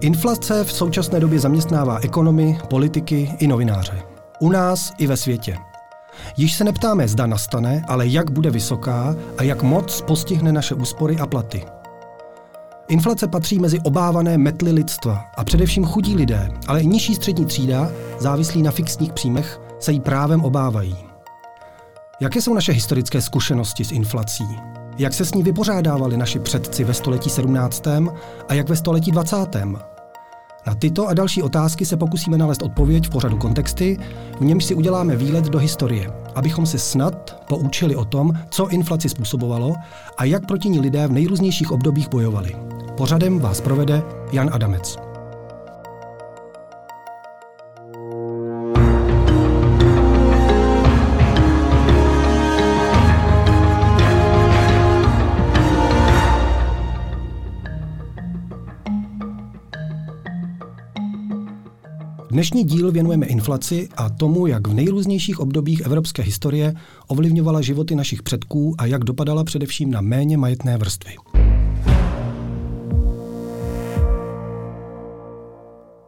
Inflace v současné době zaměstnává ekonomy, politiky i novináře. U nás i ve světě. Již se neptáme, zda nastane, ale jak bude vysoká a jak moc postihne naše úspory a platy. Inflace patří mezi obávané metly lidstva a především chudí lidé, ale i nižší střední třída, závislí na fixních příjmech, se jí právem obávají. Jaké jsou naše historické zkušenosti s inflací? Jak se s ní vypořádávali naši předci ve století 17. a jak ve století 20. Na tyto a další otázky se pokusíme nalézt odpověď v pořadu kontexty, v němž si uděláme výlet do historie, abychom se snad poučili o tom, co inflaci způsobovalo a jak proti ní lidé v nejrůznějších obdobích bojovali. Pořadem vás provede Jan Adamec. Dnešní díl věnujeme inflaci a tomu, jak v nejrůznějších obdobích evropské historie ovlivňovala životy našich předků a jak dopadala především na méně majetné vrstvy.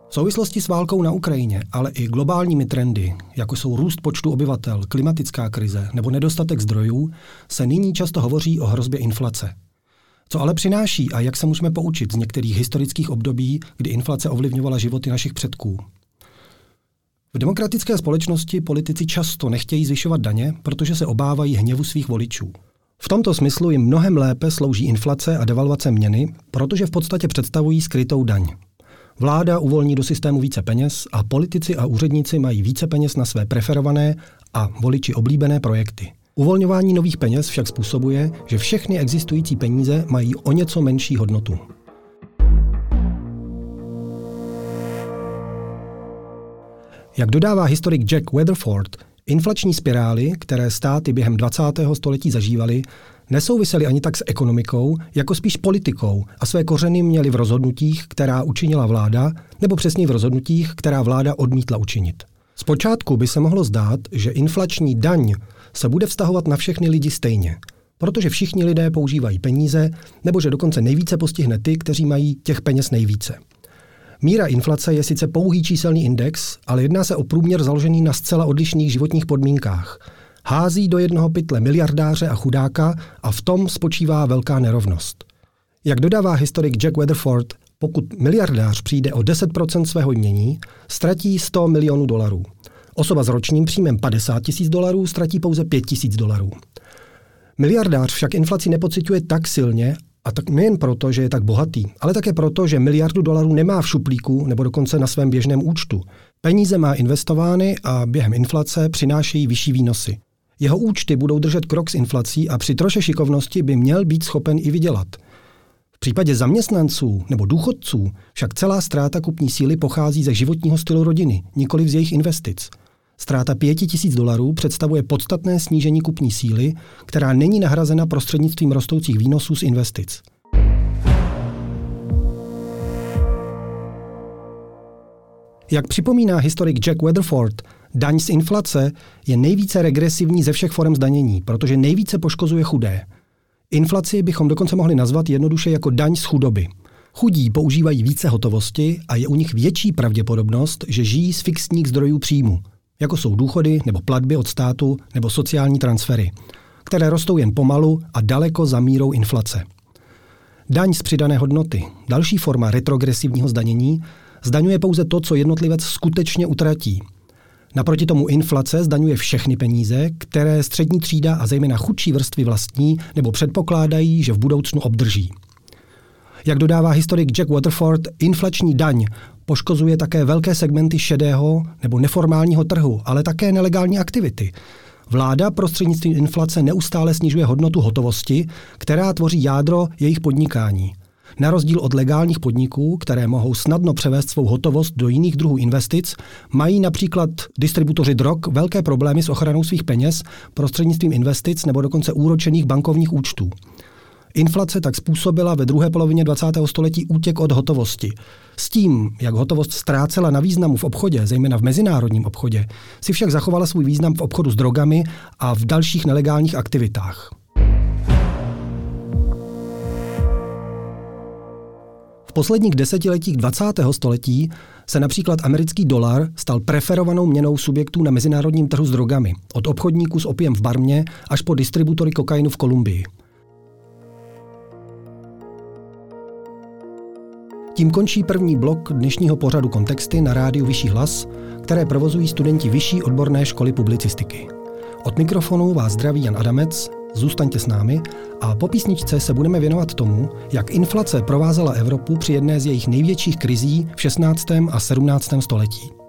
V souvislosti s válkou na Ukrajině, ale i globálními trendy, jako jsou růst počtu obyvatel, klimatická krize nebo nedostatek zdrojů, se nyní často hovoří o hrozbě inflace. Co ale přináší a jak se můžeme poučit z některých historických období, kdy inflace ovlivňovala životy našich předků? V demokratické společnosti politici často nechtějí zvyšovat daně, protože se obávají hněvu svých voličů. V tomto smyslu jim mnohem lépe slouží inflace a devalvace měny, protože v podstatě představují skrytou daň. Vláda uvolní do systému více peněz a politici a úředníci mají více peněz na své preferované a voliči oblíbené projekty. Uvolňování nových peněz však způsobuje, že všechny existující peníze mají o něco menší hodnotu. Jak dodává historik Jack Weatherford, inflační spirály, které státy během 20. století zažívaly, nesouvisely ani tak s ekonomikou, jako spíš politikou a své kořeny měly v rozhodnutích, která učinila vláda, nebo přesně v rozhodnutích, která vláda odmítla učinit. Zpočátku by se mohlo zdát, že inflační daň se bude vztahovat na všechny lidi stejně, protože všichni lidé používají peníze, nebo že dokonce nejvíce postihne ty, kteří mají těch peněz nejvíce. Míra inflace je sice pouhý číselný index, ale jedná se o průměr založený na zcela odlišných životních podmínkách. Hází do jednoho pytle miliardáře a chudáka a v tom spočívá velká nerovnost. Jak dodává historik Jack Weatherford, pokud miliardář přijde o 10% svého jmění, ztratí 100 milionů dolarů. Osoba s ročním příjmem 50 tisíc dolarů ztratí pouze 5 tisíc dolarů. Miliardář však inflaci nepociťuje tak silně a tak nejen proto, že je tak bohatý, ale také proto, že miliardu dolarů nemá v šuplíku nebo dokonce na svém běžném účtu. Peníze má investovány a během inflace přinášejí vyšší výnosy. Jeho účty budou držet krok s inflací a při troše šikovnosti by měl být schopen i vydělat. V případě zaměstnanců nebo důchodců však celá ztráta kupní síly pochází ze životního stylu rodiny, nikoli z jejich investic – Ztráta 5 tisíc dolarů představuje podstatné snížení kupní síly, která není nahrazena prostřednictvím rostoucích výnosů z investic. Jak připomíná historik Jack Weatherford, daň z inflace je nejvíce regresivní ze všech forem zdanění, protože nejvíce poškozuje chudé. Inflaci bychom dokonce mohli nazvat jednoduše jako daň z chudoby. Chudí používají více hotovosti a je u nich větší pravděpodobnost, že žijí z fixních zdrojů příjmu – jako jsou důchody nebo platby od státu nebo sociální transfery, které rostou jen pomalu a daleko za mírou inflace. Daň z přidané hodnoty, další forma retrogresivního zdanění, zdaňuje pouze to, co jednotlivec skutečně utratí. Naproti tomu inflace zdaňuje všechny peníze, které střední třída a zejména chudší vrstvy vlastní nebo předpokládají, že v budoucnu obdrží. Jak dodává historik Jack Waterford, inflační daň poškozuje také velké segmenty šedého nebo neformálního trhu, ale také nelegální aktivity. Vláda prostřednictvím inflace neustále snižuje hodnotu hotovosti, která tvoří jádro jejich podnikání. Na rozdíl od legálních podniků, které mohou snadno převést svou hotovost do jiných druhů investic, mají například distributoři drog velké problémy s ochranou svých peněz prostřednictvím investic nebo dokonce úročených bankovních účtů. Inflace tak způsobila ve druhé polovině 20. století útěk od hotovosti. S tím, jak hotovost ztrácela na významu v obchodě, zejména v mezinárodním obchodě, si však zachovala svůj význam v obchodu s drogami a v dalších nelegálních aktivitách. V posledních desetiletích 20. století se například americký dolar stal preferovanou měnou subjektů na mezinárodním trhu s drogami, od obchodníků s opiem v Barmě až po distributory kokainu v Kolumbii. Tím končí první blok dnešního pořadu Kontexty na rádiu Vyšší hlas, které provozují studenti Vyšší odborné školy publicistiky. Od mikrofonu vás zdraví Jan Adamec, zůstaňte s námi a po písničce se budeme věnovat tomu, jak inflace provázela Evropu při jedné z jejich největších krizí v 16. a 17. století.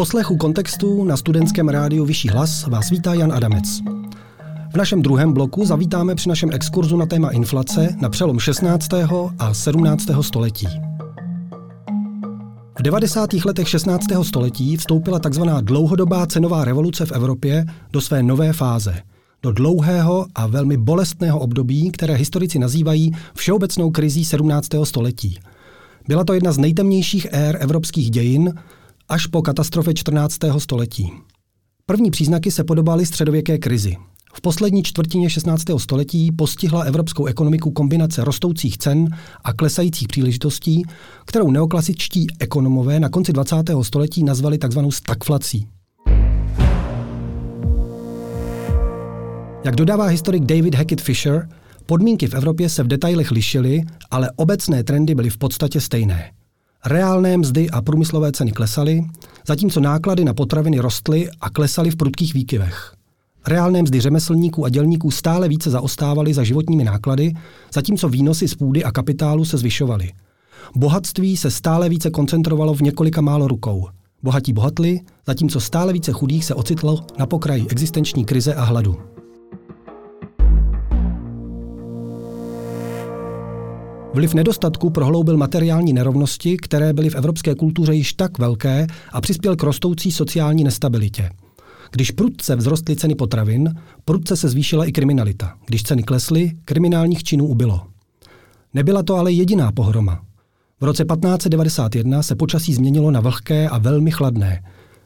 Poslechu kontextu na studentském rádiu Vyšší hlas vás vítá Jan Adamec. V našem druhém bloku zavítáme při našem exkurzu na téma inflace na přelom 16. a 17. století. V 90. letech 16. století vstoupila tzv. dlouhodobá cenová revoluce v Evropě do své nové fáze, do dlouhého a velmi bolestného období, které historici nazývají všeobecnou krizí 17. století. Byla to jedna z nejtemnějších ér evropských dějin, až po katastrofě 14. století. První příznaky se podobaly středověké krizi. V poslední čtvrtině 16. století postihla evropskou ekonomiku kombinace rostoucích cen a klesajících příležitostí, kterou neoklasičtí ekonomové na konci 20. století nazvali tzv. stagflací. Jak dodává historik David Hackett Fisher, podmínky v Evropě se v detailech lišily, ale obecné trendy byly v podstatě stejné. Reálné mzdy a průmyslové ceny klesaly, zatímco náklady na potraviny rostly a klesaly v prudkých výkyvech. Reálné mzdy řemeslníků a dělníků stále více zaostávaly za životními náklady, zatímco výnosy z půdy a kapitálu se zvyšovaly. Bohatství se stále více koncentrovalo v několika málo rukou. Bohatí bohatli, zatímco stále více chudých se ocitlo na pokraji existenční krize a hladu. Vliv nedostatku prohloubil materiální nerovnosti, které byly v evropské kultuře již tak velké a přispěl k rostoucí sociální nestabilitě. Když prudce vzrostly ceny potravin, prudce se zvýšila i kriminalita. Když ceny klesly, kriminálních činů ubylo. Nebyla to ale jediná pohroma. V roce 1591 se počasí změnilo na vlhké a velmi chladné.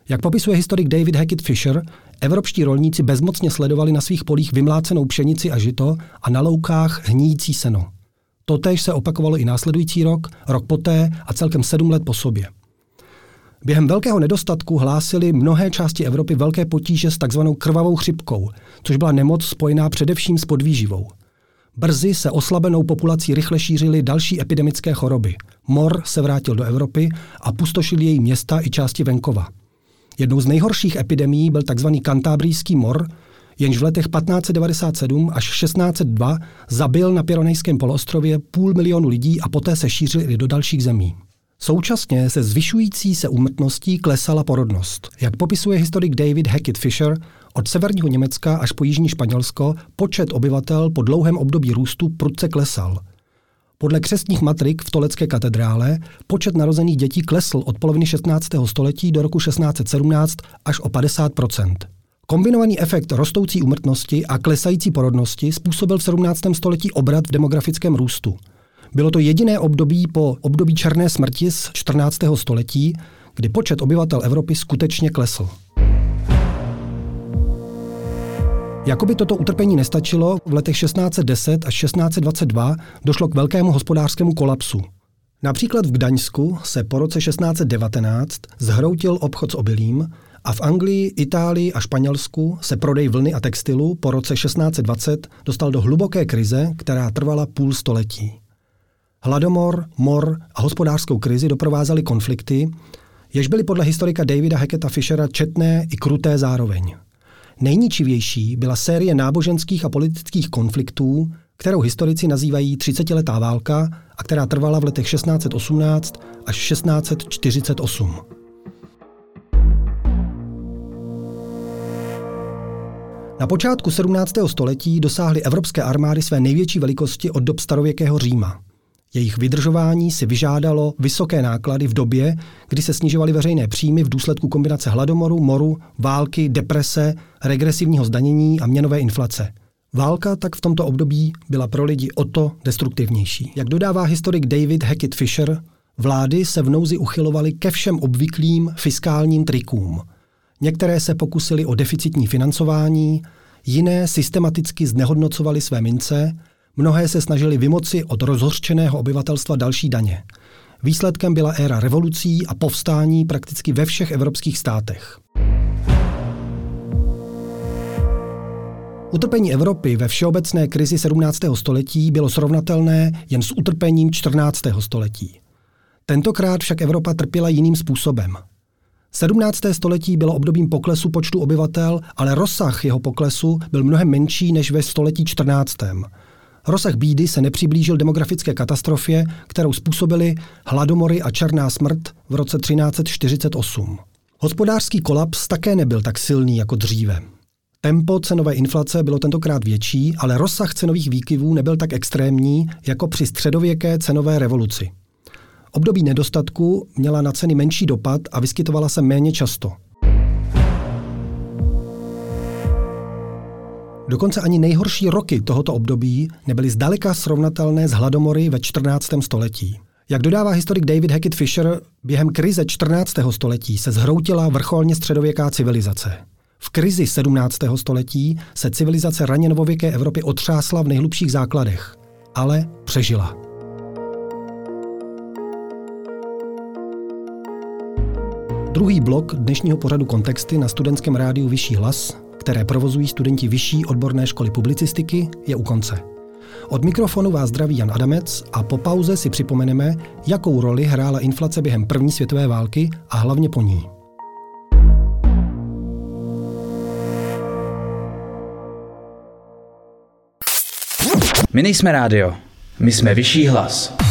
Jak popisuje historik David Hackett Fisher, evropští rolníci bezmocně sledovali na svých polích vymlácenou pšenici a žito a na loukách hníjící seno. Totéž se opakovalo i následující rok, rok poté a celkem sedm let po sobě. Během velkého nedostatku hlásili mnohé části Evropy velké potíže s takzvanou krvavou chřipkou, což byla nemoc spojená především s podvýživou. Brzy se oslabenou populací rychle šířily další epidemické choroby. Mor se vrátil do Evropy a pustošil její města i části venkova. Jednou z nejhorších epidemií byl tzv. kantábrijský mor, jenž v letech 1597 až 1602 zabil na Pironejském poloostrově půl milionu lidí a poté se šířil i do dalších zemí. Současně se zvyšující se úmrtností klesala porodnost. Jak popisuje historik David Hackett Fisher, od severního Německa až po jižní Španělsko počet obyvatel po dlouhém období růstu prudce klesal. Podle křestních matrik v Tolecké katedrále počet narozených dětí klesl od poloviny 16. století do roku 1617 až o 50 Kombinovaný efekt rostoucí úmrtnosti a klesající porodnosti způsobil v 17. století obrat v demografickém růstu. Bylo to jediné období po období černé smrti z 14. století, kdy počet obyvatel Evropy skutečně klesl. Jakoby toto utrpení nestačilo, v letech 1610 až 1622 došlo k velkému hospodářskému kolapsu. Například v Gdaňsku se po roce 1619 zhroutil obchod s obilím a v Anglii, Itálii a Španělsku se prodej vlny a textilu po roce 1620 dostal do hluboké krize, která trvala půl století. Hladomor, mor a hospodářskou krizi doprovázely konflikty, jež byly podle historika Davida Hacketa Fishera četné i kruté zároveň. Nejničivější byla série náboženských a politických konfliktů, kterou historici nazývají 30-letá válka a která trvala v letech 1618 až 1648. Na počátku 17. století dosáhly evropské armády své největší velikosti od dob starověkého Říma. Jejich vydržování si vyžádalo vysoké náklady v době, kdy se snižovaly veřejné příjmy v důsledku kombinace hladomoru, moru, války, deprese, regresivního zdanění a měnové inflace. Válka tak v tomto období byla pro lidi o to destruktivnější. Jak dodává historik David Hackett Fisher, vlády se v nouzi uchylovaly ke všem obvyklým fiskálním trikům. Některé se pokusily o deficitní financování, jiné systematicky znehodnocovaly své mince Mnohé se snažili vymoci od rozhořčeného obyvatelstva další daně. Výsledkem byla éra revolucí a povstání prakticky ve všech evropských státech. Utrpení Evropy ve všeobecné krizi 17. století bylo srovnatelné jen s utrpením 14. století. Tentokrát však Evropa trpěla jiným způsobem. 17. století bylo obdobím poklesu počtu obyvatel, ale rozsah jeho poklesu byl mnohem menší než ve století 14. Rozsah bídy se nepřiblížil demografické katastrofě, kterou způsobili hladomory a černá smrt v roce 1348. Hospodářský kolaps také nebyl tak silný jako dříve. Tempo cenové inflace bylo tentokrát větší, ale rozsah cenových výkyvů nebyl tak extrémní jako při středověké cenové revoluci. Období nedostatku měla na ceny menší dopad a vyskytovala se méně často – Dokonce ani nejhorší roky tohoto období nebyly zdaleka srovnatelné s hladomory ve 14. století. Jak dodává historik David Hackett Fisher, během krize 14. století se zhroutila vrcholně středověká civilizace. V krizi 17. století se civilizace raně novověké Evropy otřásla v nejhlubších základech, ale přežila. Druhý blok dnešního pořadu Kontexty na studentském rádiu Vyšší hlas které provozují studenti Vyšší odborné školy publicistiky, je u konce. Od mikrofonu vás zdraví Jan Adamec a po pauze si připomeneme, jakou roli hrála inflace během první světové války a hlavně po ní. My nejsme rádio, my jsme vyšší hlas.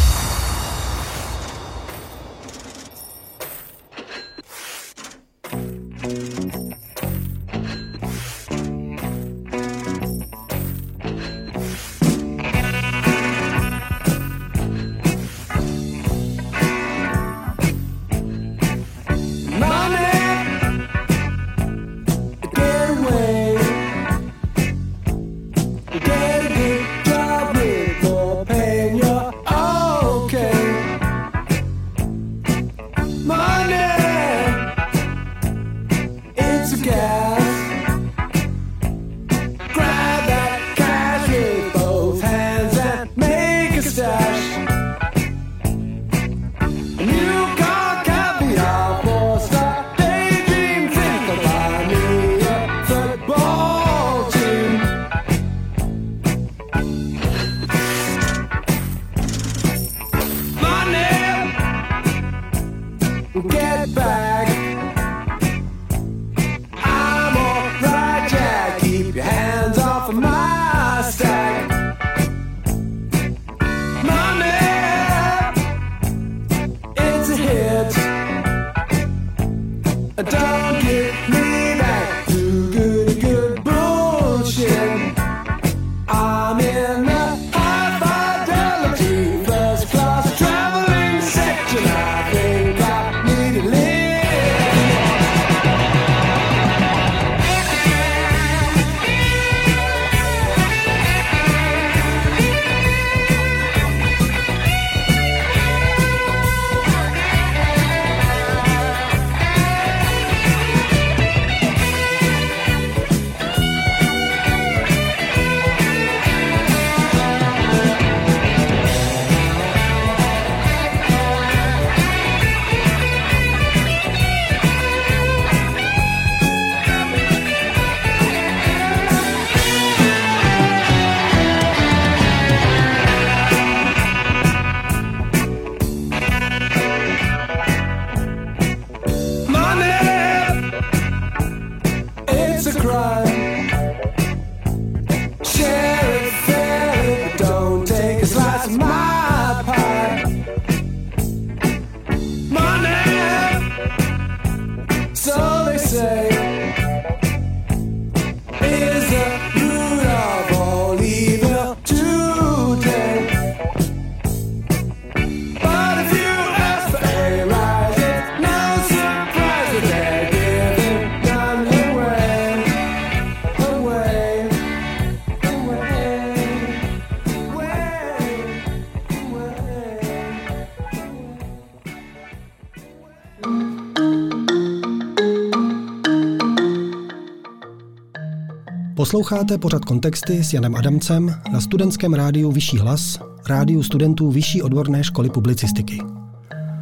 Posloucháte pořad kontexty s Janem Adamcem na studentském rádiu Vyšší hlas, rádiu studentů Vyšší odborné školy publicistiky.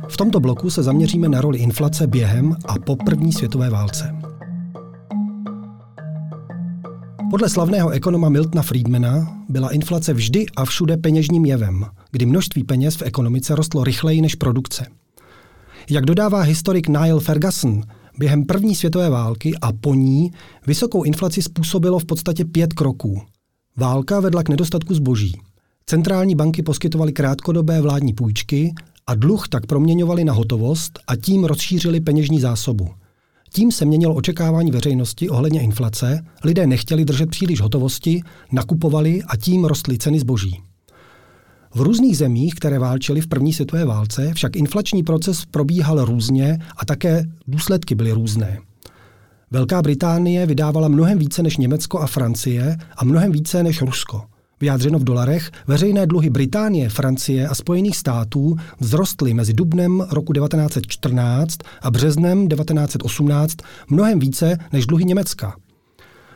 V tomto bloku se zaměříme na roli inflace během a po první světové válce. Podle slavného ekonoma Miltona Friedmana byla inflace vždy a všude peněžním jevem, kdy množství peněz v ekonomice rostlo rychleji než produkce. Jak dodává historik Niall Ferguson, během první světové války a po ní vysokou inflaci způsobilo v podstatě pět kroků. Válka vedla k nedostatku zboží. Centrální banky poskytovaly krátkodobé vládní půjčky a dluh tak proměňovali na hotovost a tím rozšířili peněžní zásobu. Tím se měnilo očekávání veřejnosti ohledně inflace, lidé nechtěli držet příliš hotovosti, nakupovali a tím rostly ceny zboží. V různých zemích, které válčily v první světové válce, však inflační proces probíhal různě a také důsledky byly různé. Velká Británie vydávala mnohem více než Německo a Francie a mnohem více než Rusko. Vyjádřeno v dolarech, veřejné dluhy Británie, Francie a Spojených států vzrostly mezi dubnem roku 1914 a březnem 1918 mnohem více než dluhy Německa.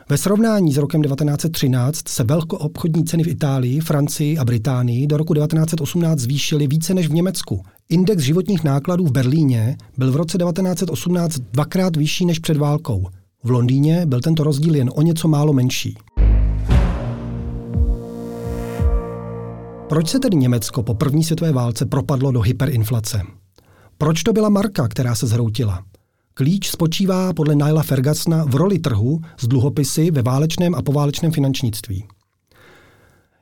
Ve srovnání s rokem 1913 se velkoobchodní ceny v Itálii, Francii a Británii do roku 1918 zvýšily více než v Německu. Index životních nákladů v Berlíně byl v roce 1918 dvakrát vyšší než před válkou. V Londýně byl tento rozdíl jen o něco málo menší. Proč se tedy Německo po první světové válce propadlo do hyperinflace? Proč to byla marka, která se zhroutila? Klíč spočívá podle Naila Fergusona v roli trhu s dluhopisy ve válečném a poválečném finančnictví.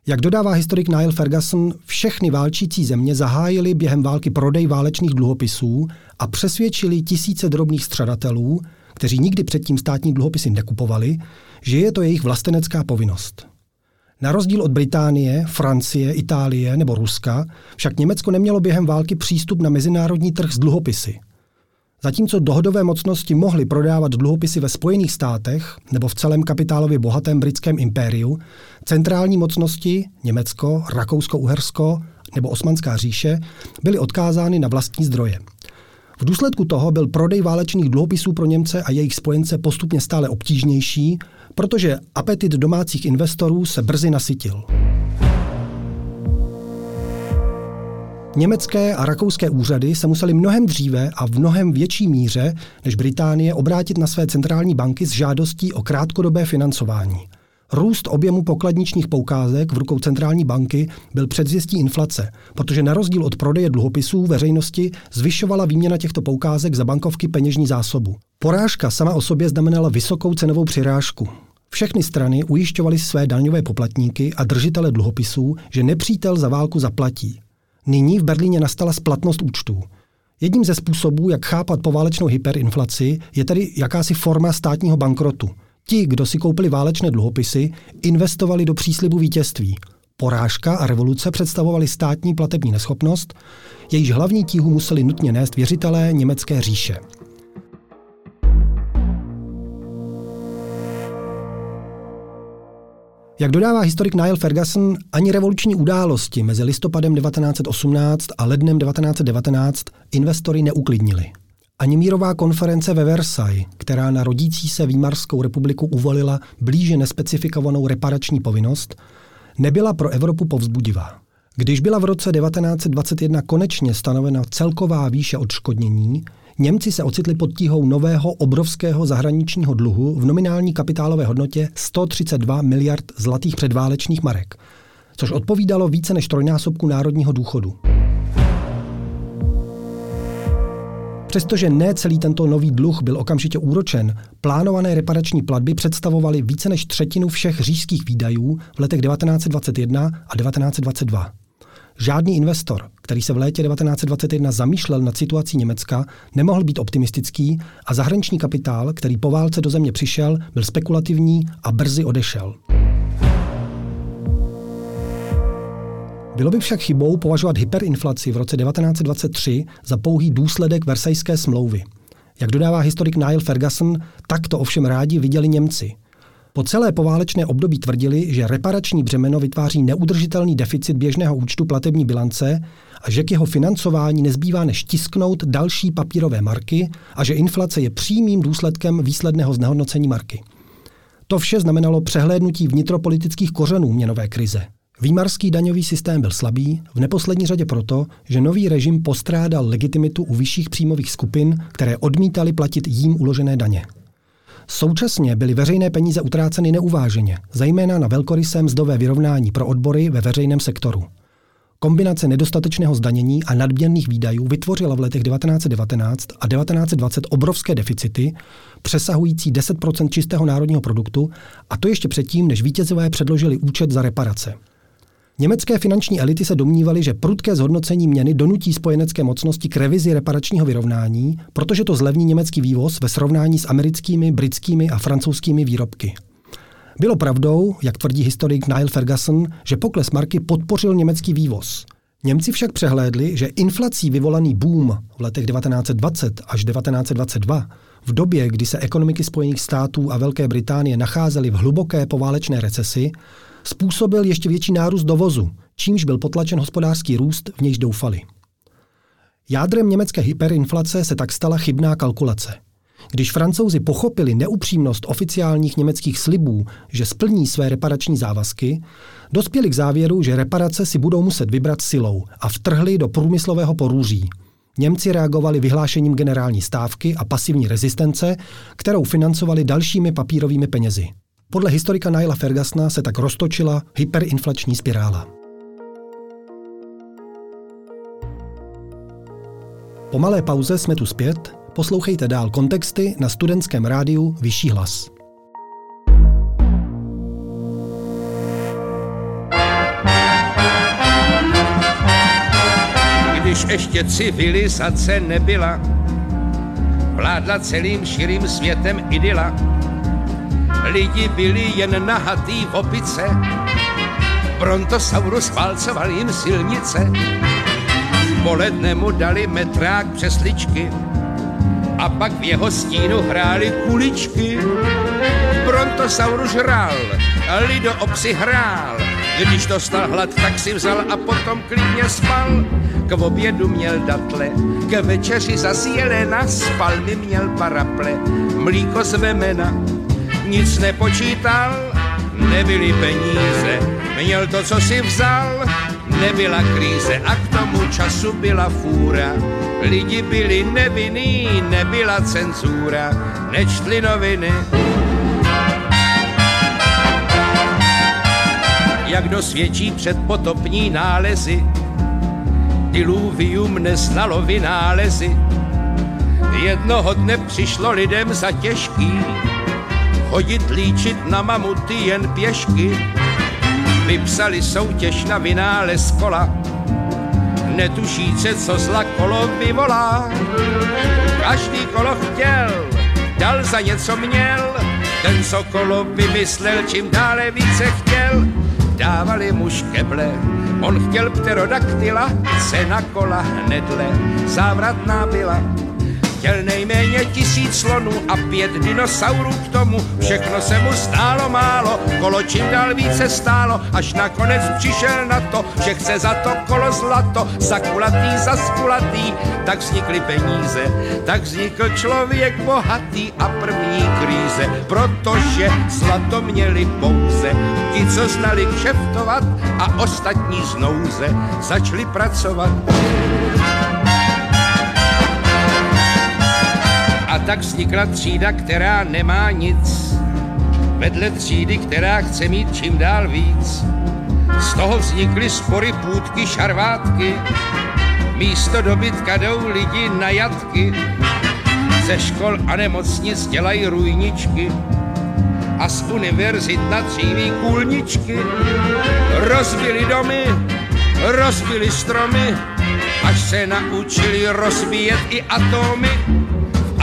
Jak dodává historik Niall Ferguson, všechny válčící země zahájily během války prodej válečných dluhopisů a přesvědčili tisíce drobných střadatelů, kteří nikdy předtím státní dluhopisy nekupovali, že je to jejich vlastenecká povinnost. Na rozdíl od Británie, Francie, Itálie nebo Ruska, však Německo nemělo během války přístup na mezinárodní trh s dluhopisy – Zatímco dohodové mocnosti mohly prodávat dluhopisy ve Spojených státech nebo v celém kapitálově bohatém britském impériu, centrální mocnosti Německo, Rakousko-Uhersko nebo Osmanská říše byly odkázány na vlastní zdroje. V důsledku toho byl prodej válečných dluhopisů pro Němce a jejich spojence postupně stále obtížnější, protože apetit domácích investorů se brzy nasytil. Německé a rakouské úřady se museli mnohem dříve a v mnohem větší míře než Británie obrátit na své centrální banky s žádostí o krátkodobé financování. Růst objemu pokladničních poukázek v rukou centrální banky byl předzvěstí inflace, protože na rozdíl od prodeje dluhopisů veřejnosti zvyšovala výměna těchto poukázek za bankovky peněžní zásobu. Porážka sama o sobě znamenala vysokou cenovou přirážku. Všechny strany ujišťovaly své daňové poplatníky a držitele dluhopisů, že nepřítel za válku zaplatí. Nyní v Berlíně nastala splatnost účtů. Jedním ze způsobů, jak chápat poválečnou hyperinflaci, je tedy jakási forma státního bankrotu. Ti, kdo si koupili válečné dluhopisy, investovali do příslibu vítězství. Porážka a revoluce představovaly státní platební neschopnost, jejíž hlavní tíhu museli nutně nést věřitelé německé říše. Jak dodává historik Niall Ferguson, ani revoluční události mezi listopadem 1918 a lednem 1919 investory neuklidnili. Ani mírová konference ve Versailles, která na rodící se Výmarskou republiku uvolila blíže nespecifikovanou reparační povinnost, nebyla pro Evropu povzbudivá. Když byla v roce 1921 konečně stanovena celková výše odškodnění, Němci se ocitli pod tíhou nového obrovského zahraničního dluhu v nominální kapitálové hodnotě 132 miliard zlatých předválečných marek, což odpovídalo více než trojnásobku národního důchodu. Přestože ne celý tento nový dluh byl okamžitě úročen, plánované reparační platby představovaly více než třetinu všech říšských výdajů v letech 1921 a 1922. Žádný investor, který se v létě 1921 zamýšlel nad situací Německa, nemohl být optimistický a zahraniční kapitál, který po válce do země přišel, byl spekulativní a brzy odešel. Bylo by však chybou považovat hyperinflaci v roce 1923 za pouhý důsledek Versajské smlouvy. Jak dodává historik Niall Ferguson, tak to ovšem rádi viděli Němci – po celé poválečné období tvrdili, že reparační břemeno vytváří neudržitelný deficit běžného účtu platební bilance a že k jeho financování nezbývá než tisknout další papírové marky a že inflace je přímým důsledkem výsledného znehodnocení marky. To vše znamenalo přehlédnutí vnitropolitických kořenů měnové krize. Výmarský daňový systém byl slabý, v neposlední řadě proto, že nový režim postrádal legitimitu u vyšších příjmových skupin, které odmítali platit jím uložené daně. Současně byly veřejné peníze utráceny neuváženě, zejména na velkorysé mzdové vyrovnání pro odbory ve veřejném sektoru. Kombinace nedostatečného zdanění a nadměrných výdajů vytvořila v letech 1919 a 1920 obrovské deficity, přesahující 10% čistého národního produktu, a to ještě předtím, než vítězové předložili účet za reparace. Německé finanční elity se domnívaly, že prudké zhodnocení měny donutí spojenecké mocnosti k revizi reparačního vyrovnání, protože to zlevní německý vývoz ve srovnání s americkými, britskými a francouzskými výrobky. Bylo pravdou, jak tvrdí historik Niall Ferguson, že pokles marky podpořil německý vývoz. Němci však přehlédli, že inflací vyvolaný boom v letech 1920 až 1922, v době, kdy se ekonomiky Spojených států a Velké Británie nacházely v hluboké poválečné recesi, způsobil ještě větší nárůst dovozu, čímž byl potlačen hospodářský růst, v nějž doufali. Jádrem německé hyperinflace se tak stala chybná kalkulace. Když francouzi pochopili neupřímnost oficiálních německých slibů, že splní své reparační závazky, dospěli k závěru, že reparace si budou muset vybrat silou a vtrhli do průmyslového porůří. Němci reagovali vyhlášením generální stávky a pasivní rezistence, kterou financovali dalšími papírovými penězi. Podle historika Naila Fergasna se tak roztočila hyperinflační spirála. Po malé pauze jsme tu zpět, poslouchejte dál kontexty na studentském rádiu Vyšší hlas. Když ještě civilizace nebyla, vládla celým širým světem idyla lidi byli jen nahatý v opice, Brontosaurus válcoval jim silnice, poledne mu dali metrák přesličky. A pak v jeho stínu hráli kuličky. Brontosaurus hrál, Lido obsi hrál, když dostal hlad, tak si vzal a potom klidně spal. K obědu měl datle, k večeři zas jelena, spal mi měl paraple, mlíko z vemena, nic nepočítal, nebyly peníze, měl to, co si vzal, nebyla kríze a k tomu času byla fůra. Lidi byli nevinní, nebyla cenzura, nečtli noviny. Jak dosvědčí předpotopní nálezy, diluvium neznalo vynálezy. Jednoho dne přišlo lidem za těžký, chodit líčit na mamuty jen pěšky. Vypsali soutěž na vynález kola, netušíce, co zla kolo vyvolá. Každý kolo chtěl, dal za něco měl, ten, co kolo vymyslel, čím dále více chtěl, dávali mu škeble. On chtěl pterodaktyla, cena kola hnedle, závratná byla Chtěl nejméně tisíc slonů a pět dinosaurů k tomu. Všechno se mu stálo málo, kolo čím dál více stálo, až nakonec přišel na to, že chce za to kolo zlato, za kulatý, za skulatý. Tak vznikly peníze, tak vznikl člověk bohatý a první kríze, protože zlato měli pouze ti, co znali kšeftovat a ostatní znouze začali pracovat. A tak vznikla třída, která nemá nic, vedle třídy, která chce mít čím dál víc. Z toho vznikly spory, půdky, šarvátky, místo dobytka jdou lidi na jatky. Ze škol a nemocnic dělají rujničky a z univerzit na dříví kůlničky. Rozbili domy, rozbili stromy, až se naučili rozbíjet i atomy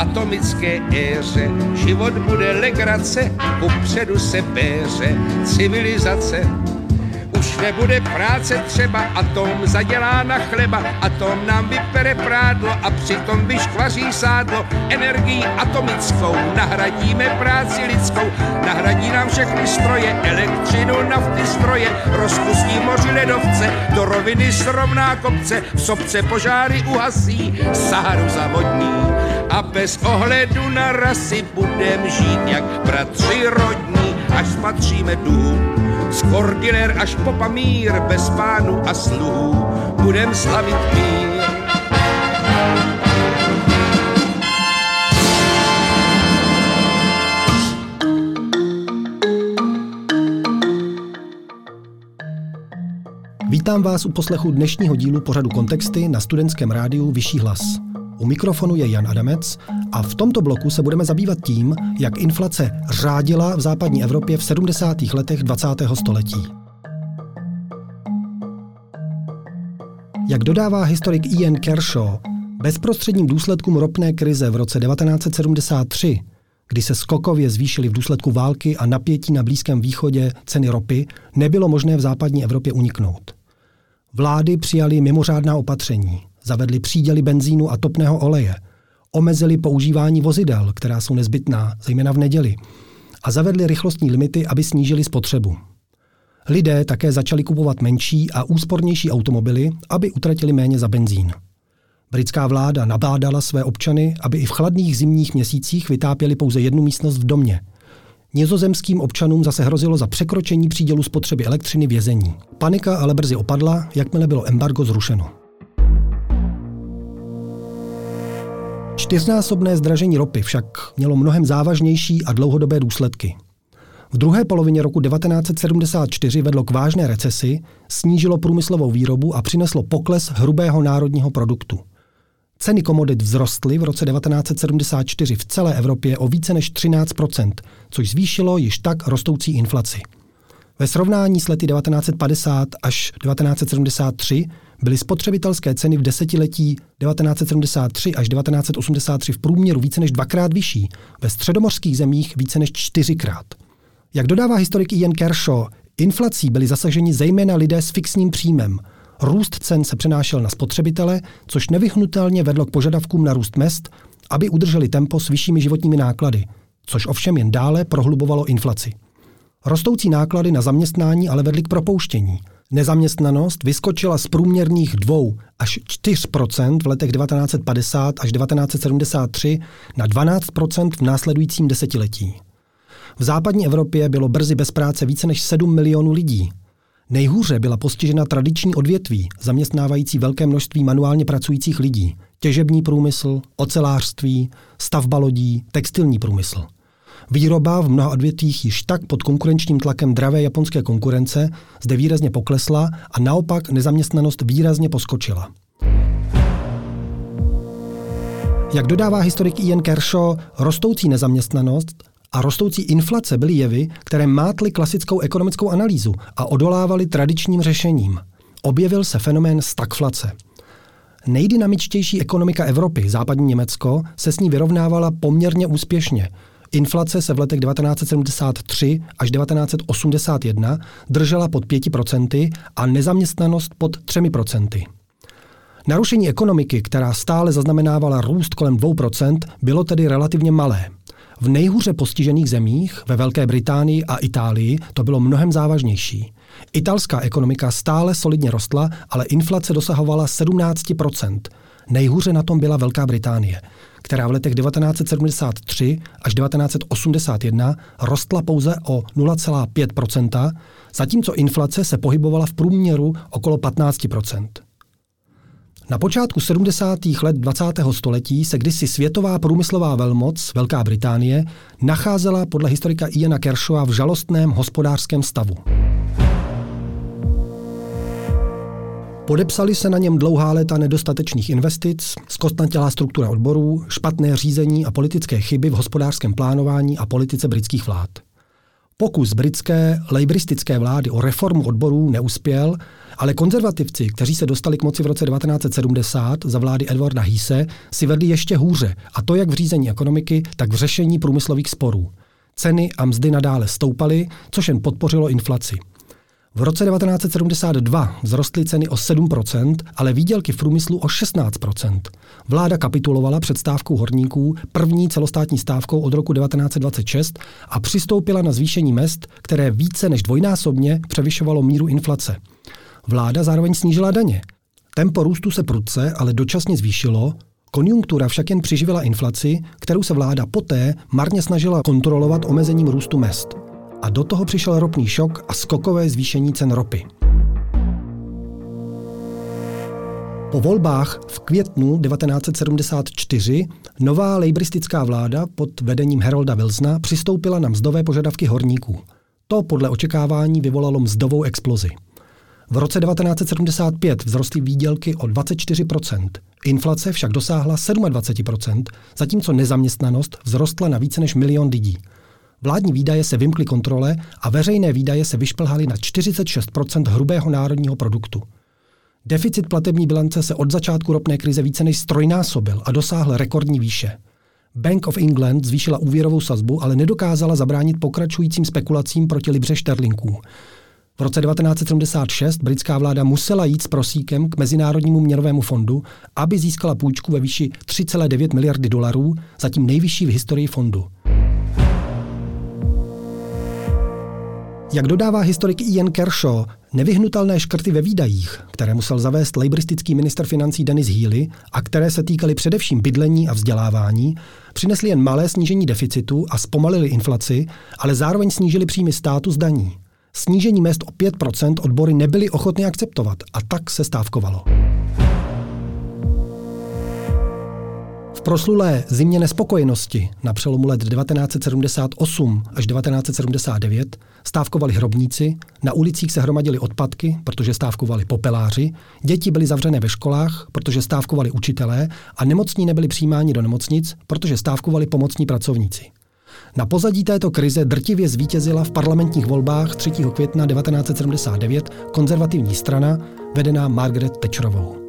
atomické éře. Život bude legrace, kupředu se péře civilizace. Už nebude práce třeba, atom zadělá na chleba, atom nám vypere prádlo a přitom vyškvaří sádlo. Energií atomickou nahradíme práci lidskou, nahradí nám všechny stroje, elektřinu, nafty, stroje, rozpustí moři ledovce, do roviny srovná kopce, v sobce požáry uhasí, Saharu zavodní a bez ohledu na rasy budem žít jak bratři rodní až spatříme dům. Z Kordiler až po Pamír, bez pánu a sluhů, budem slavit mír. Vítám vás u poslechu dnešního dílu pořadu Kontexty na studentském rádiu Vyšší hlas. U mikrofonu je Jan Adamec a v tomto bloku se budeme zabývat tím, jak inflace řádila v západní Evropě v 70. letech 20. století. Jak dodává historik Ian Kershaw, bezprostředním důsledkům ropné krize v roce 1973, kdy se skokově zvýšily v důsledku války a napětí na Blízkém východě ceny ropy, nebylo možné v západní Evropě uniknout. Vlády přijaly mimořádná opatření, zavedly příděly benzínu a topného oleje, omezili používání vozidel, která jsou nezbytná, zejména v neděli, a zavedli rychlostní limity, aby snížili spotřebu. Lidé také začali kupovat menší a úspornější automobily, aby utratili méně za benzín. Britská vláda nabádala své občany, aby i v chladných zimních měsících vytápěli pouze jednu místnost v domě – Nizozemským občanům zase hrozilo za překročení přídělu spotřeby elektřiny vězení. Panika ale brzy opadla, jakmile bylo embargo zrušeno. Čtyřnásobné zdražení ropy však mělo mnohem závažnější a dlouhodobé důsledky. V druhé polovině roku 1974 vedlo k vážné recesi, snížilo průmyslovou výrobu a přineslo pokles hrubého národního produktu. Ceny komodit vzrostly v roce 1974 v celé Evropě o více než 13% což zvýšilo již tak rostoucí inflaci. Ve srovnání s lety 1950 až 1973 byly spotřebitelské ceny v desetiletí 1973 až 1983 v průměru více než dvakrát vyšší, ve středomořských zemích více než čtyřikrát. Jak dodává historik Ian Kershaw, inflací byli zasaženi zejména lidé s fixním příjmem – Růst cen se přenášel na spotřebitele, což nevyhnutelně vedlo k požadavkům na růst mest, aby udrželi tempo s vyššími životními náklady, což ovšem jen dále prohlubovalo inflaci. Rostoucí náklady na zaměstnání ale vedly k propouštění. Nezaměstnanost vyskočila z průměrných 2 až 4% v letech 1950 až 1973 na 12% v následujícím desetiletí. V západní Evropě bylo brzy bez práce více než 7 milionů lidí, Nejhůře byla postižena tradiční odvětví, zaměstnávající velké množství manuálně pracujících lidí. Těžební průmysl, ocelářství, stavba lodí, textilní průmysl. Výroba v mnoha odvětvích již tak pod konkurenčním tlakem dravé japonské konkurence zde výrazně poklesla a naopak nezaměstnanost výrazně poskočila. Jak dodává historik Ian Kershaw, rostoucí nezaměstnanost a rostoucí inflace byly jevy, které mátly klasickou ekonomickou analýzu a odolávaly tradičním řešením. Objevil se fenomén stagflace. Nejdynamičtější ekonomika Evropy, západní Německo, se s ní vyrovnávala poměrně úspěšně. Inflace se v letech 1973 až 1981 držela pod 5% a nezaměstnanost pod 3%. Narušení ekonomiky, která stále zaznamenávala růst kolem 2%, bylo tedy relativně malé. V nejhůře postižených zemích, ve Velké Británii a Itálii, to bylo mnohem závažnější. Italská ekonomika stále solidně rostla, ale inflace dosahovala 17% Nejhůře na tom byla Velká Británie, která v letech 1973 až 1981 rostla pouze o 0,5% zatímco inflace se pohybovala v průměru okolo 15% na počátku 70. let 20. století se kdysi světová průmyslová velmoc, Velká Británie, nacházela podle historika Iana Kershawa v žalostném hospodářském stavu. Podepsali se na něm dlouhá léta nedostatečných investic, zkostnatělá struktura odborů, špatné řízení a politické chyby v hospodářském plánování a politice britských vlád. Pokus britské lejbristické vlády o reformu odborů neuspěl, ale konzervativci, kteří se dostali k moci v roce 1970 za vlády Edwarda Hise, si vedli ještě hůře, a to jak v řízení ekonomiky, tak v řešení průmyslových sporů. Ceny a mzdy nadále stoupaly, což jen podpořilo inflaci. V roce 1972 vzrostly ceny o 7%, ale výdělky v průmyslu o 16%. Vláda kapitulovala před stávkou horníků, první celostátní stávkou od roku 1926 a přistoupila na zvýšení mest, které více než dvojnásobně převyšovalo míru inflace. Vláda zároveň snížila daně. Tempo růstu se prudce, ale dočasně zvýšilo, konjunktura však jen přiživila inflaci, kterou se vláda poté marně snažila kontrolovat omezením růstu mest. A do toho přišel ropný šok a skokové zvýšení cen ropy. Po volbách v květnu 1974 nová lejbristická vláda pod vedením Herolda Wilsona přistoupila na mzdové požadavky horníků. To podle očekávání vyvolalo mzdovou explozi. V roce 1975 vzrostly výdělky o 24% inflace však dosáhla 27% zatímco nezaměstnanost vzrostla na více než milion lidí. Vládní výdaje se vymkly kontrole a veřejné výdaje se vyšplhaly na 46% hrubého národního produktu. Deficit platební bilance se od začátku ropné krize více než strojnásobil a dosáhl rekordní výše. Bank of England zvýšila úvěrovou sazbu, ale nedokázala zabránit pokračujícím spekulacím proti libře šterlinků. V roce 1976 britská vláda musela jít s prosíkem k Mezinárodnímu měnovému fondu, aby získala půjčku ve výši 3,9 miliardy dolarů, zatím nejvyšší v historii fondu. Jak dodává historik Ian Kershaw, nevyhnutelné škrty ve výdajích, které musel zavést lejbristický minister financí Denis Healy a které se týkaly především bydlení a vzdělávání, přinesly jen malé snížení deficitu a zpomalili inflaci, ale zároveň snížili příjmy státu z daní. Snížení mest o 5% odbory nebyly ochotny akceptovat a tak se stávkovalo. Proslulé zimě nespokojenosti na přelomu let 1978 až 1979 stávkovali hrobníci, na ulicích se hromadili odpadky, protože stávkovali popeláři, děti byly zavřené ve školách, protože stávkovali učitelé a nemocní nebyli přijímáni do nemocnic, protože stávkovali pomocní pracovníci. Na pozadí této krize drtivě zvítězila v parlamentních volbách 3. května 1979 konzervativní strana vedená Margaret Thatcherovou.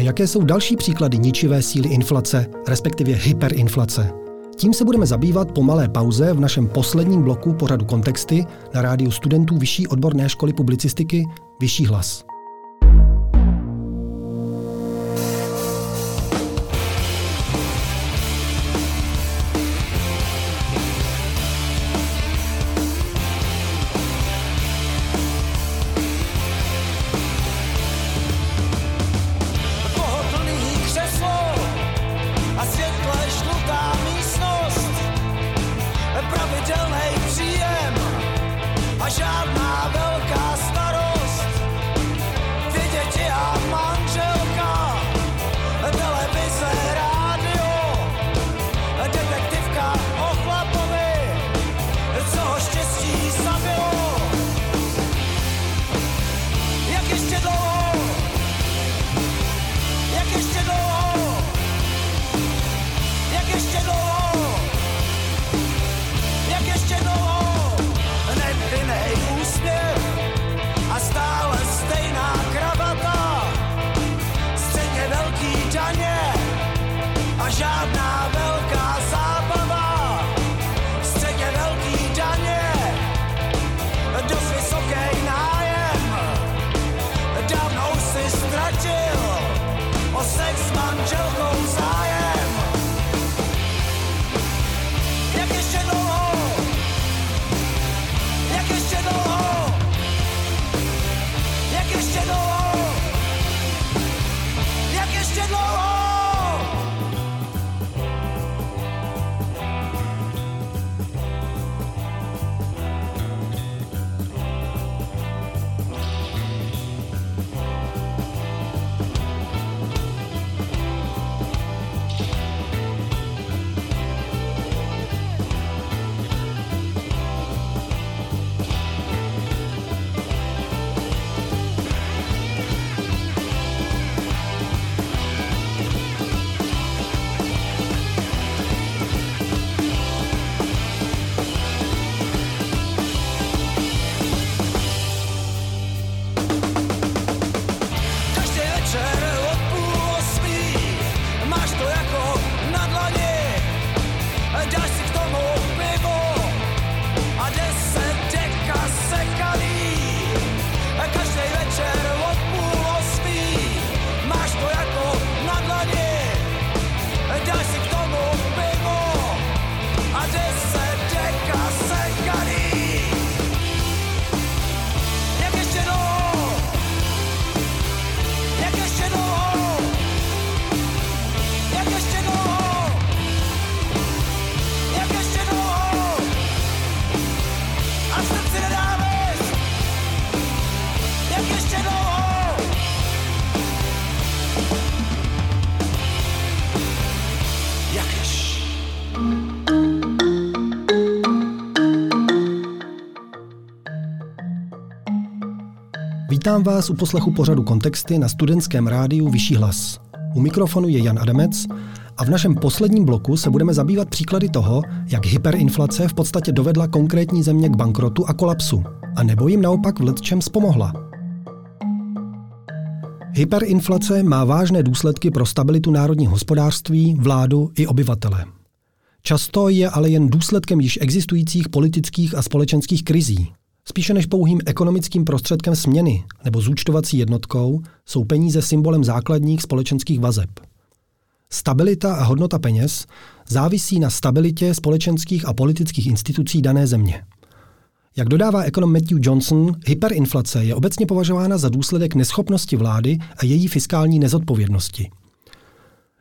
Jaké jsou další příklady ničivé síly inflace, respektive hyperinflace? Tím se budeme zabývat po malé pauze v našem posledním bloku pořadu Kontexty na rádiu studentů Vyšší odborné školy publicistiky Vyšší hlas. Vítám vás u poslechu pořadu Kontexty na studentském rádiu Vyšší hlas. U mikrofonu je Jan Adamec a v našem posledním bloku se budeme zabývat příklady toho, jak hyperinflace v podstatě dovedla konkrétní země k bankrotu a kolapsu, a nebo jim naopak v letčem pomohla. Hyperinflace má vážné důsledky pro stabilitu národního hospodářství, vládu i obyvatele. Často je ale jen důsledkem již existujících politických a společenských krizí. Spíše než pouhým ekonomickým prostředkem směny nebo zúčtovací jednotkou jsou peníze symbolem základních společenských vazeb. Stabilita a hodnota peněz závisí na stabilitě společenských a politických institucí dané země. Jak dodává ekonom Matthew Johnson, hyperinflace je obecně považována za důsledek neschopnosti vlády a její fiskální nezodpovědnosti.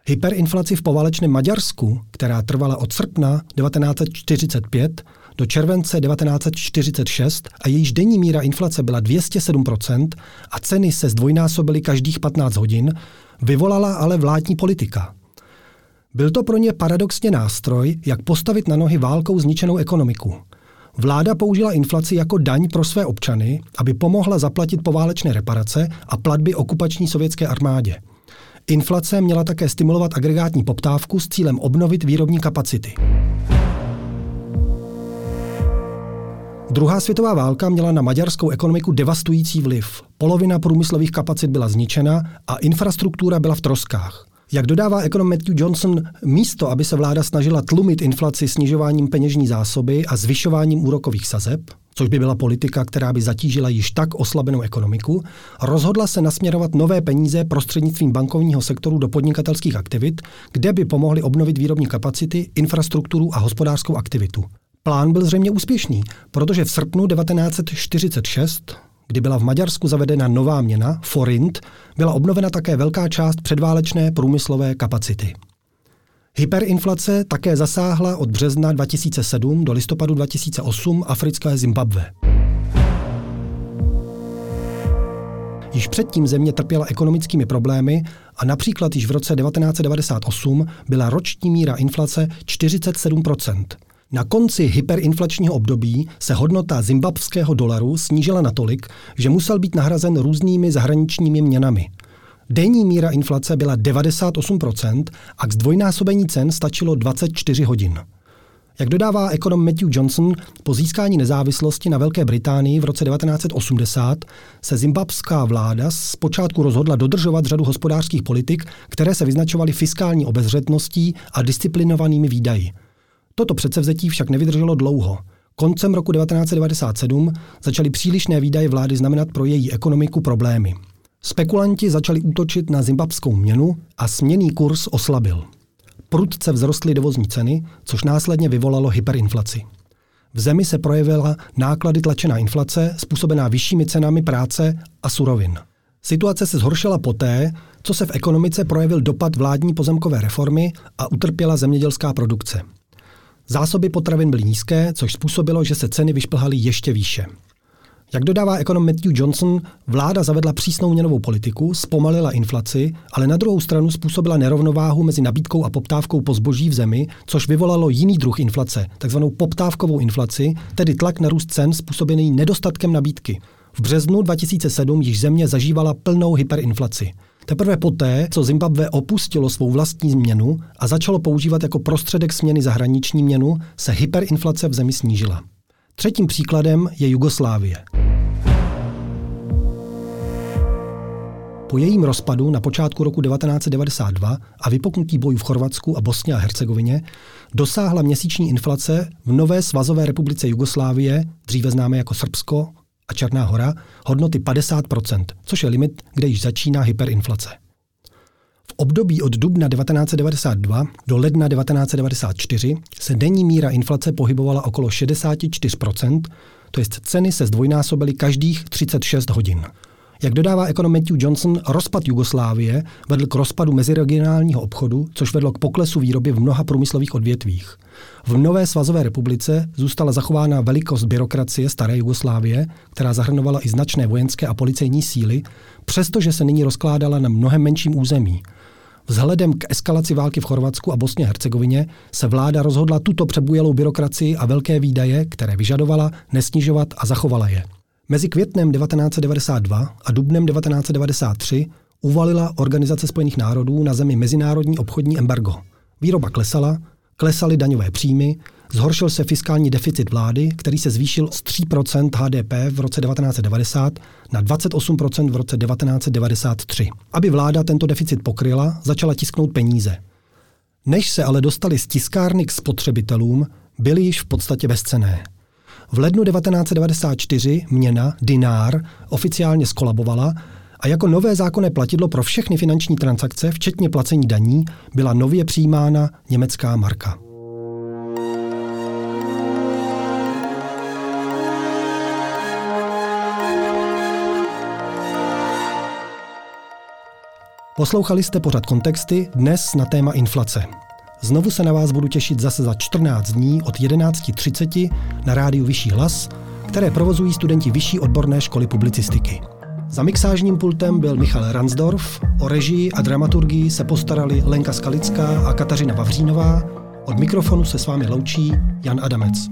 Hyperinflaci v poválečném Maďarsku, která trvala od srpna 1945 do července 1946 a jejíž denní míra inflace byla 207% a ceny se zdvojnásobily každých 15 hodin, vyvolala ale vládní politika. Byl to pro ně paradoxně nástroj, jak postavit na nohy válkou zničenou ekonomiku. Vláda použila inflaci jako daň pro své občany, aby pomohla zaplatit poválečné reparace a platby okupační sovětské armádě. Inflace měla také stimulovat agregátní poptávku s cílem obnovit výrobní kapacity. Druhá světová válka měla na maďarskou ekonomiku devastující vliv. Polovina průmyslových kapacit byla zničena a infrastruktura byla v troskách. Jak dodává ekonom Matthew Johnson, místo, aby se vláda snažila tlumit inflaci snižováním peněžní zásoby a zvyšováním úrokových sazeb, což by byla politika, která by zatížila již tak oslabenou ekonomiku, rozhodla se nasměrovat nové peníze prostřednictvím bankovního sektoru do podnikatelských aktivit, kde by pomohly obnovit výrobní kapacity, infrastrukturu a hospodářskou aktivitu. Plán byl zřejmě úspěšný, protože v srpnu 1946 kdy byla v Maďarsku zavedena nová měna, forint, byla obnovena také velká část předválečné průmyslové kapacity. Hyperinflace také zasáhla od března 2007 do listopadu 2008 africké Zimbabwe. Již předtím země trpěla ekonomickými problémy a například již v roce 1998 byla roční míra inflace 47 na konci hyperinflačního období se hodnota zimbabského dolaru snížila natolik, že musel být nahrazen různými zahraničními měnami. Denní míra inflace byla 98% a k zdvojnásobení cen stačilo 24 hodin. Jak dodává ekonom Matthew Johnson, po získání nezávislosti na Velké Británii v roce 1980 se zimbabská vláda zpočátku rozhodla dodržovat řadu hospodářských politik, které se vyznačovaly fiskální obezřetností a disciplinovanými výdaji. Toto předsevzetí však nevydrželo dlouho. Koncem roku 1997 začaly přílišné výdaje vlády znamenat pro její ekonomiku problémy. Spekulanti začali útočit na zimbabskou měnu a směný kurz oslabil. Prudce vzrostly dovozní ceny, což následně vyvolalo hyperinflaci. V zemi se projevila náklady tlačená inflace, způsobená vyššími cenami práce a surovin. Situace se zhoršila poté, co se v ekonomice projevil dopad vládní pozemkové reformy a utrpěla zemědělská produkce. Zásoby potravin byly nízké, což způsobilo, že se ceny vyšplhaly ještě výše. Jak dodává ekonom Matthew Johnson, vláda zavedla přísnou měnovou politiku, zpomalila inflaci, ale na druhou stranu způsobila nerovnováhu mezi nabídkou a poptávkou po zboží v zemi, což vyvolalo jiný druh inflace, takzvanou poptávkovou inflaci, tedy tlak na růst cen způsobený nedostatkem nabídky. V březnu 2007 již země zažívala plnou hyperinflaci. Teprve poté, co Zimbabwe opustilo svou vlastní změnu a začalo používat jako prostředek směny zahraniční měnu, se hyperinflace v zemi snížila. Třetím příkladem je Jugoslávie. Po jejím rozpadu na počátku roku 1992 a vypoknutí bojů v Chorvatsku a Bosně a Hercegovině dosáhla měsíční inflace v nové svazové republice Jugoslávie, dříve známé jako Srbsko, a Černá hora hodnoty 50%, což je limit, kde již začíná hyperinflace. V období od dubna 1992 do ledna 1994 se denní míra inflace pohybovala okolo 64%, to jest ceny se zdvojnásobily každých 36 hodin. Jak dodává ekonom Matthew Johnson, rozpad Jugoslávie vedl k rozpadu meziregionálního obchodu, což vedlo k poklesu výroby v mnoha průmyslových odvětvích. V nové svazové republice zůstala zachována velikost byrokracie staré Jugoslávie, která zahrnovala i značné vojenské a policejní síly, přestože se nyní rozkládala na mnohem menším území. Vzhledem k eskalaci války v Chorvatsku a Bosně a Hercegovině se vláda rozhodla tuto přebujelou byrokracii a velké výdaje, které vyžadovala, nesnižovat a zachovala je. Mezi květnem 1992 a dubnem 1993 uvalila Organizace spojených národů na zemi mezinárodní obchodní embargo. Výroba klesala, klesaly daňové příjmy, zhoršil se fiskální deficit vlády, který se zvýšil z 3% HDP v roce 1990 na 28% v roce 1993. Aby vláda tento deficit pokryla, začala tisknout peníze. Než se ale dostali z tiskárny k spotřebitelům, byly již v podstatě bezcené. V lednu 1994 měna dinár oficiálně skolabovala a jako nové zákonné platidlo pro všechny finanční transakce, včetně placení daní, byla nově přijímána německá marka. Poslouchali jste pořad kontexty dnes na téma inflace. Znovu se na vás budu těšit zase za 14 dní od 11.30 na rádiu Vyšší hlas, které provozují studenti Vyšší odborné školy publicistiky. Za mixážním pultem byl Michal Ransdorf, o režii a dramaturgii se postarali Lenka Skalická a Kateřina Vavřínová, od mikrofonu se s vámi loučí Jan Adamec.